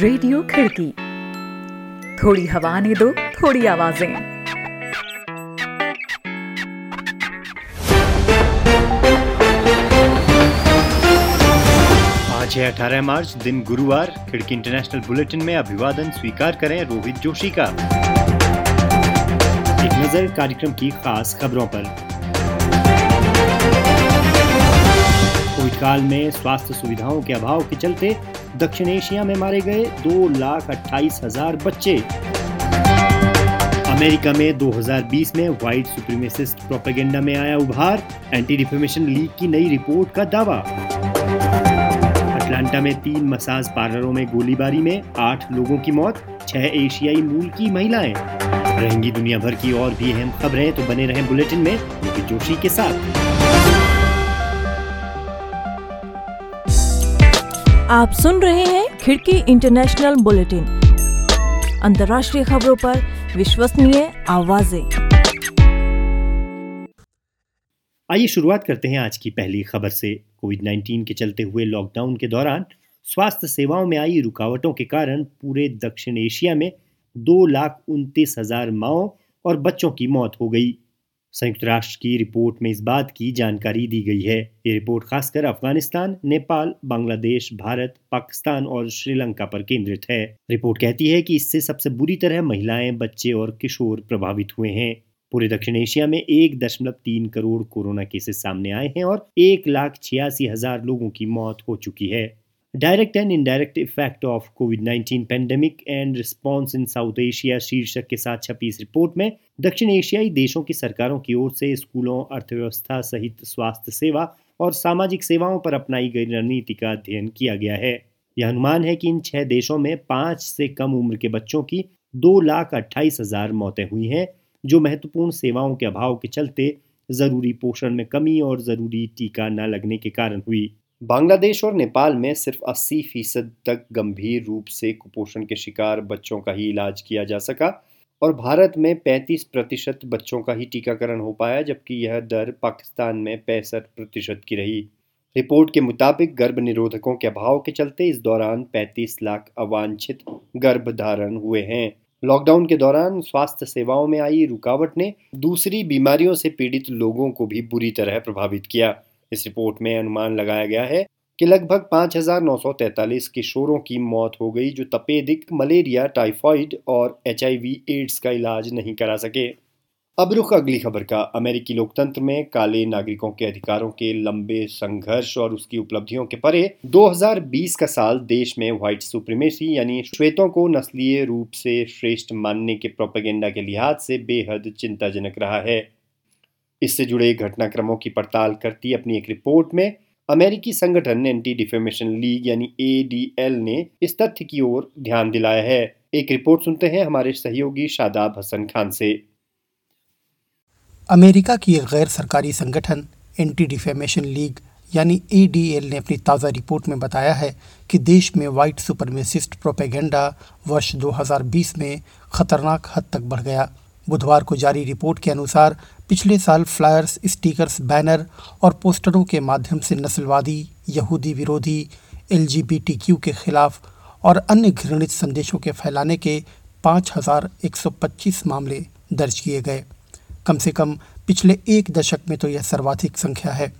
Radio खिड़की। थोड़ी हवा ने दो, थोड़ी आवाज़ें। आज है 18 मार्च, दिन गुरुवार। खिड़की इंटरनेशनल बुलेटिन में अभिवादन स्वीकार करें रोहित जोशी का। एक नज़र कार्यक्रम की खास खबरों पर। कोविड काल में स्वास्थ्य सुविधाओं के अभाव के चलते दक्षिण एशिया में मारे गए दो लाख अट्ठाईस हज़ार बच्चे। अमेरिका में 2020 में व्हाइट सुप्रीमेसिस्ट प्रोपेगेंडा में आया उभार एंटी डिफेमेशन लीग की नई रिपोर्ट का दावा। अटलांटा में तीन मसाज पार्लरों में गोलीबारी में आठ लोगों की मौत, छह एशियाई मूल की महिलाएँ। रहेंगी दुनिया भर की और भी अहम खबरें तो बने रहें बुलेटिन में जोशी के साथ। आप सुन रहे हैं खिड़की इंटरनेशनल बुलेटिन। अंतर्राष्ट्रीय खबरों पर विश्वसनीय आवाज़ें। आइए शुरुआत करते हैं आज की पहली खबर से। कोविड 19 के चलते हुए लॉकडाउन के दौरान स्वास्थ्य सेवाओं में आई रुकावटों के कारण पूरे दक्षिण एशिया में दो लाख उनतीस हज़ार माओ और बच्चों की मौत हो गई। संयुक्त राष्ट्र की रिपोर्ट में इस बात की जानकारी दी गई है। ये रिपोर्ट खासकर अफ़गानिस्तान, नेपाल, बांग्लादेश, भारत, पाकिस्तान और श्रीलंका पर केंद्रित है। रिपोर्ट कहती है कि इससे सबसे बुरी तरह महिलाएँ, बच्चे और किशोर प्रभावित हुए हैं। पूरे दक्षिण एशिया में एक दशमलव तीन करोड़ कोरोना केसेस सामने आए हैं और एक लाख छियासी हज़ार लोगों की मौत हो चुकी है। Direct and indirect effect of Covid 19 pandemic and response in South Asia शीर्षक के साथ छपी इस रिपोर्ट में, दक्षिण एशियाई देशों की सरकारों की ओर से स्कूलों, अर्थव्यवस्था सहित स्वास्थ्य सेवा और सामाजिक सेवाओं पर अपनाई गई रणनीति का अध्ययन किया गया है। यह अनुमान है कि इन छह देशों में पाँच से कम उम्र के बच्चों की दो लाख अट्ठाईस हज़ार मौतें हुई हैं, जो महत्वपूर्ण सेवाओं के अभाव के चलते ज़रूरी पोषण में कमी और ज़रूरी टीका न लगने के कारण हुई। बांग्लादेश और नेपाल में सिर्फ़ 80 फ़ीसद तक गंभीर रूप से कुपोषण के शिकार बच्चों का ही इलाज किया जा सका और भारत में 35 प्रतिशत बच्चों का ही टीकाकरण हो पाया, जबकि यह दर पाकिस्तान में पैंसठ प्रतिशत की रही। रिपोर्ट के मुताबिक गर्भ निरोधकों के अभाव के चलते इस दौरान 35 लाख अवांछित गर्भ धारण हुए हैं। लॉकडाउन के दौरान स्वास्थ्य सेवाओं में आई रुकावट ने दूसरी बीमारियों से पीड़ित लोगों को भी बुरी तरह प्रभावित किया। इस रिपोर्ट में अनुमान लगाया गया है कि लगभग 5,943 किशोरों की मौत हो गई जो तपेदिक मलेरिया टाइफाइड और एचआईवी एड्स का इलाज नहीं करा सके। अब रुख अगली खबर का। अमेरिकी लोकतंत्र में काले नागरिकों के अधिकारों के लंबे संघर्ष और उसकी उपलब्धियों के परे 2020 का साल देश में व्हाइट सुप्रीमेसी यानी श्वेतों को नस्लीय रूप से श्रेष्ठ मानने के प्रोपेगेंडा के लिहाज से बेहद चिंताजनक रहा है। इससे जुड़े घटनाक्रमों की पड़ताल करती अपनी एक रिपोर्ट में, अमेरिकी संगठन एंटी डिफेमेशन लीग यानी एडीएल ने इस तथ्य की ओर ध्यान दिलाया है। एक रिपोर्ट सुनते हैं हमारे सहयोगी शादाब हसन खान से। अमेरिका की एक गैर सरकारी संगठन एंटी डिफेमेशन लीग यानी ए ने अपनी ताज़ा रिपोर्ट में बताया है कि देश में वाइट सुपरमेसिस्ट प्रोपेगेंडा वर्ष 2020 में खतरनाक हद तक बढ़ गया। बुधवार को जारी रिपोर्ट के अनुसार पिछले साल फ्लायर्स स्टिकर्स बैनर और पोस्टरों के माध्यम से नस्लवादी यहूदी विरोधी एल के खिलाफ और अन्य घृणित संदेशों के फैलाने के 5,125 मामले दर्ज किए गए। कम से कम पिछले एक दशक में तो यह सर्वाधिक संख्या है।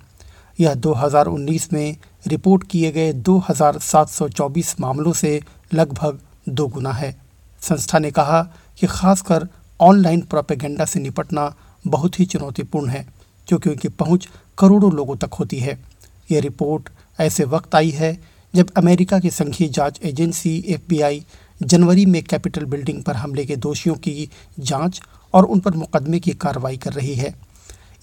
यह 2019 में रिपोर्ट किए गए 2,724 मामलों से लगभग दो गुना है। संस्था ने कहा कि खासकर ऑनलाइन प्रोपेगेंडा से निपटना बहुत ही चुनौतीपूर्ण है, क्योंकि उनकी पहुँच करोड़ों लोगों तक होती है। ये रिपोर्ट ऐसे वक्त आई है जब अमेरिका की संघीय जाँच एजेंसी एफबीआई जनवरी में कैपिटल बिल्डिंग पर हमले के दोषियों की जाँच और उन पर मुकदमे की कार्रवाई कर रही है।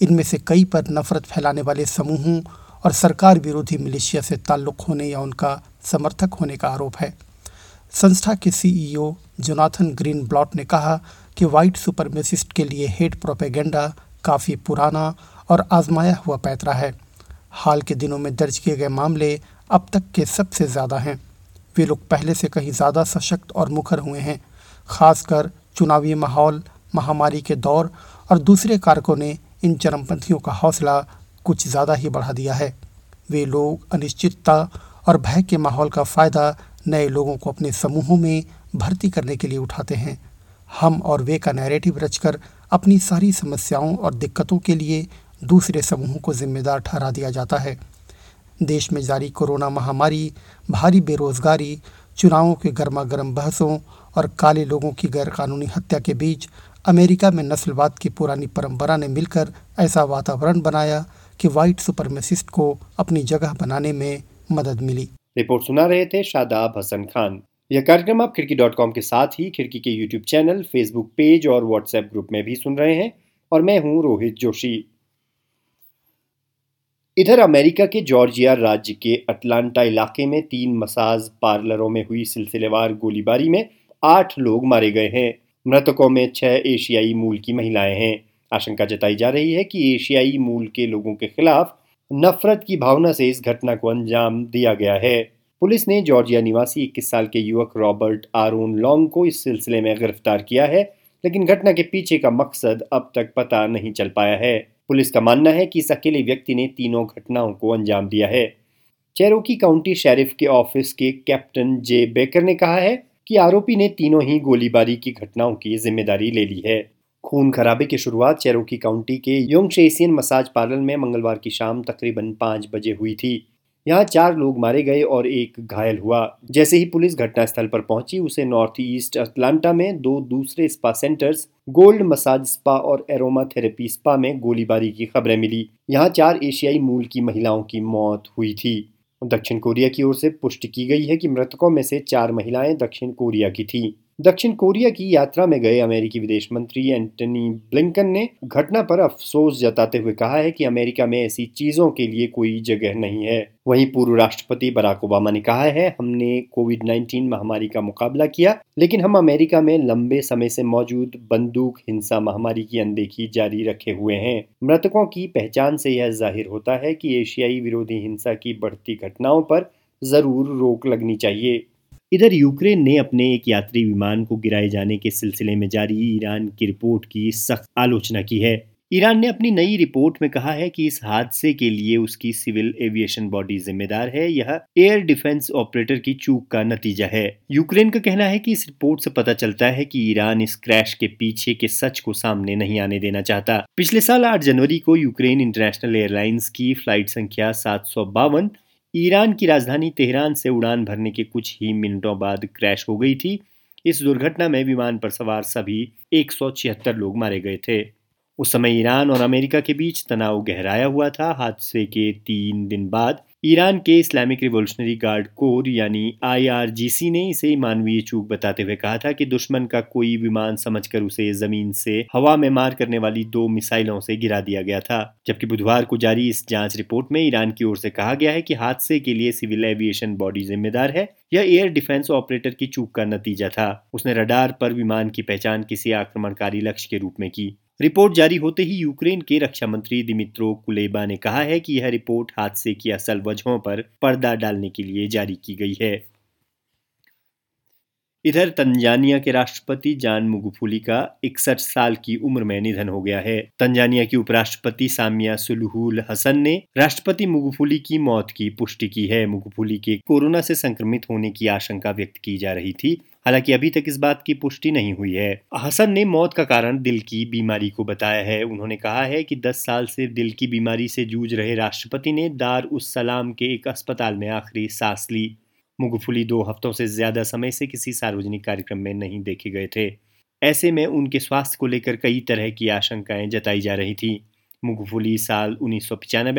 इनमें से कई पर नफरत फैलाने वाले समूहों और सरकार विरोधी मिलिशिया से ताल्लुक़ होने या उनका समर्थक होने का आरोप है। संस्था के सीईओ जोनाथन ग्रीन ब्लॉट ने कहा कि वाइट सुपरमेसिस्ट के लिए हेट प्रोपेगेंडा काफ़ी पुराना और आजमाया हुआ पैतरा है। हाल के दिनों में दर्ज किए गए मामले अब तक के सबसे ज़्यादा हैं। वे लोग पहले से कहीं ज़्यादा सशक्त और मुखर हुए हैं, खासकर चुनावी माहौल, महामारी के दौर और दूसरे कारकों ने इन चरमपंथियों का हौसला कुछ ज़्यादा ही बढ़ा दिया है। वे लोग अनिश्चितता और भय के माहौल का फ़ायदा नए लोगों को अपने समूहों में भर्ती करने के लिए उठाते हैं। हम और वे का नैरेटिव रचकर अपनी सारी समस्याओं और दिक्कतों के लिए दूसरे समूहों को जिम्मेदार ठहरा दिया जाता है। देश में जारी कोरोना महामारी, भारी बेरोजगारी, चुनावों के गर्मा गर्म बहसों और काले लोगों की गैरकानूनी हत्या के बीच अमेरिका में नस्लवाद की पुरानी परंपरा ने मिलकर ऐसा वातावरण बनाया कि वाइट सुपरमेसिस्ट को अपनी जगह बनाने में मदद मिली। रिपोर्ट सुना रहे थे शादाब हसन खान। यह कार्यक्रम आप खिड़की डॉट कॉम के साथ ही खिड़की के यूट्यूब चैनल, फेसबुक पेज और व्हाट्सएप ग्रुप में भी सुन रहे हैं और मैं हूँ रोहित जोशी। इधर अमेरिका के जॉर्जिया राज्य के अटलांटा इलाके में तीन मसाज पार्लरों में हुई सिलसिलेवार गोलीबारी में आठ लोग मारे गए हैं। मृतकों में छह एशियाई मूल की महिलाएँ हैं। आशंका जताई जा रही है कि एशियाई मूल के लोगों के खिलाफ नफरत की भावना से इस घटना को अंजाम दिया गया है। पुलिस ने जॉर्जिया निवासी 21 साल के युवक रॉबर्ट आरून लॉन्ग को इस सिलसिले में गिरफ़्तार किया है, लेकिन घटना के पीछे का मकसद अब तक पता नहीं चल पाया है। पुलिस का मानना है कि इस अकेले व्यक्ति ने तीनों घटनाओं को अंजाम दिया है। चेरोकी काउंटी शेरिफ के ऑफ़िस के कैप्टन जे बेकर ने कहा है कि आरोपी ने तीनों ही गोलीबारी की घटनाओं की ज़िम्मेदारी ले ली है। खून खराबे की शुरुआत चेरोकी काउंटी के योंग एशियन मसाज पार्लर में मंगलवार की शाम तकरीबन पाँच बजे हुई थी। यहाँ चार लोग मारे गए और एक घायल हुआ। जैसे ही पुलिस घटनास्थल पर पहुँची, उसे नॉर्थ ईस्ट अटलांटा में दो दूसरे spa centres, Gold Massage Spa और एरोमा थेरेपी स्पा में गोलीबारी की खबरें मिली। यहाँ चार एशियाई मूल की महिलाओं की मौत हुई थी। दक्षिण कोरिया की ओर से पुष्टि की गई है कि मृतकों में से चार महिलाएँ दक्षिण कोरिया की थीं। दक्षिण कोरिया की यात्रा में गए अमेरिकी विदेश मंत्री एंटनी ब्लिंकन ने घटना पर अफसोस जताते हुए कहा है कि अमेरिका में ऐसी चीज़ों के लिए कोई जगह नहीं है। वहीं पूर्व राष्ट्रपति बराक ओबामा ने कहा है, हमने कोविड 19 महामारी का मुकाबला किया, लेकिन हम अमेरिका में लंबे समय से मौजूद बंदूक, हिंसा महामारी की अनदेखी जारी रखे हुए हैं। मृतकों की पहचान से यह ज़ाहिर होता है कि एशियाई विरोधी हिंसा की बढ़ती घटनाओं पर ज़रूर रोक लगनी चाहिए। इधर यूक्रेन ने अपने एक यात्री विमान को गिराए जाने के सिलसिले में जारी ईरान की रिपोर्ट की सख्त आलोचना की है। ईरान ने अपनी नई रिपोर्ट में कहा है कि इस हादसे के लिए उसकी सिविल एविएशन बॉडी जिम्मेदार है। यह एयर डिफेंस ऑपरेटर की चूक का नतीजा है। यूक्रेन का कहना है कि इस रिपोर्ट से पता चलता है कि ईरान इस क्रैश के पीछे के सच को सामने नहीं आने देना चाहता। पिछले साल 8 जनवरी को यूक्रेन इंटरनेशनल एयरलाइंस की फ़्लाइट संख्या सात सौ बावन ईरान की राजधानी तेहरान से उड़ान भरने के कुछ ही मिनटों बाद क्रैश हो गई थी। इस दुर्घटना में विमान पर सवार सभी एक सौ छिहत्तर लोग मारे गए थे। उस समय ईरान और अमेरिका के बीच तनाव गहराया हुआ था। हादसे के तीन दिन बाद ईरान के इस्लामिक रिवोल्यूशनरी गार्ड कोर, यानी आईआरजीसी ने इसे मानवीय चूक बताते हुए कहा था कि दुश्मन का कोई विमान समझकर उसे ज़मीन से हवा में मार करने वाली दो मिसाइलों से गिरा दिया गया था। जबकि बुधवार को जारी इस जाँच रिपोर्ट में ईरान की ओर से कहा गया है कि हादसे के लिए सिविल एविएशन बॉडी जिम्मेदार है यह एयर डिफेंस ऑपरेटर की चूक का नतीजा था। उसने रडार पर विमान की पहचान किसी आक्रमणकारी लक्ष्य के रूप में की। रिपोर्ट जारी होते ही यूक्रेन के रक्षा मंत्री दिमित्रो कुलेबा ने कहा है कि यह रिपोर्ट हादसे की असल वजहों पर पर्दा डालने के लिए जारी की गई है। इधर तंजानिया के राष्ट्रपति जान मुगुफुली का इकसठ साल की उम्र में निधन हो गया है। तंजानिया की उपराष्ट्रपति सामिया सुलहुल हसन ने राष्ट्रपति मुगुफुली की मौत की पुष्टि की है। मुगुफुली के कोरोना से संक्रमित होने की आशंका व्यक्त की जा रही थी। हालाँकि अभी तक इस बात की पुष्टि नहीं हुई है। हसन ने मौत का कारण दिल की बीमारी को बताया है। उन्होंने कहा है कि 10 साल से दिल की बीमारी से जूझ रहे राष्ट्रपति ने दार उस सलाम के एक अस्पताल में आखिरी सांस ली। मुगफुली दो हफ्तों से ज़्यादा समय से किसी सार्वजनिक कार्यक्रम में नहीं देखे गए थे। ऐसे में उनके स्वास्थ्य को लेकर कई तरह की आशंकाएँ जताई जा रही थी। मुगफुली साल उन्नीस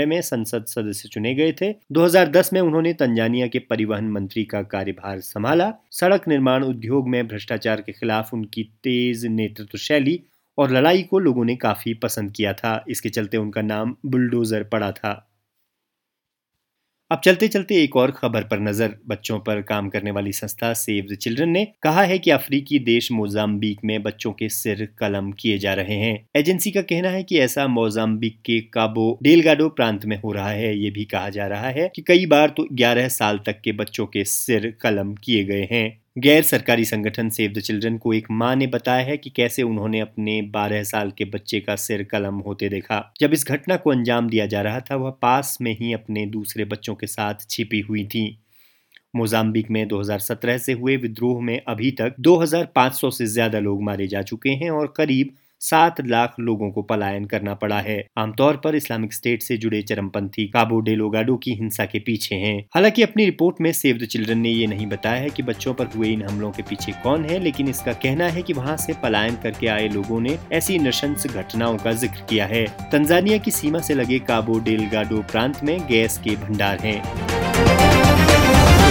में संसद सदस्य चुने गए थे। 2010 में उन्होंने तंजानिया के परिवहन मंत्री का कार्यभार संभाला। सड़क निर्माण उद्योग में भ्रष्टाचार के खिलाफ उनकी तेज नेतृत्व शैली और लड़ाई को लोगों ने काफ़ी पसंद किया था। इसके चलते उनका नाम बुलडोजर पड़ा था। अब चलते चलते एक और खबर पर नज़र। बच्चों पर काम करने वाली संस्था सेव द चिल्ड्रन ने कहा है कि अफ्रीकी देश मोजाम्बिक में बच्चों के सिर कलम किए जा रहे हैं। एजेंसी का कहना है कि ऐसा मोजाम्बिक के काबो डेलगाडो प्रांत में हो रहा है। ये भी कहा जा रहा है कि कई बार तो 11 साल तक के बच्चों के सिर कलम किए गए हैं। गैर सरकारी संगठन सेव द चिल्ड्रन को एक माँ ने बताया है कि कैसे उन्होंने अपने 12 साल के बच्चे का सिर कलम होते देखा। जब इस घटना को अंजाम दिया जा रहा था वह पास में ही अपने दूसरे बच्चों के साथ छिपी हुई थी। मोजाम्बिक में 2017 से हुए विद्रोह में अभी तक 2,500 से ज़्यादा लोग मारे जा चुके हैं और करीब सात लाख लोगों को पलायन करना पड़ा है। आमतौर पर इस्लामिक स्टेट से जुड़े चरमपंथी काबो डेलोगाडो की हिंसा के पीछे हैं। हालाँकि अपनी रिपोर्ट में सेव द चिल्ड्रन ने ये नहीं बताया है कि बच्चों पर हुए इन हमलों के पीछे कौन है, लेकिन इसका कहना है कि वहाँ से पलायन करके आए लोगों ने ऐसी नृशंस घटनाओं का ज़िक्र किया है। तंजानिया की सीमा से लगे काबो डेलगाडो प्रांत में गैस के भंडार हैं।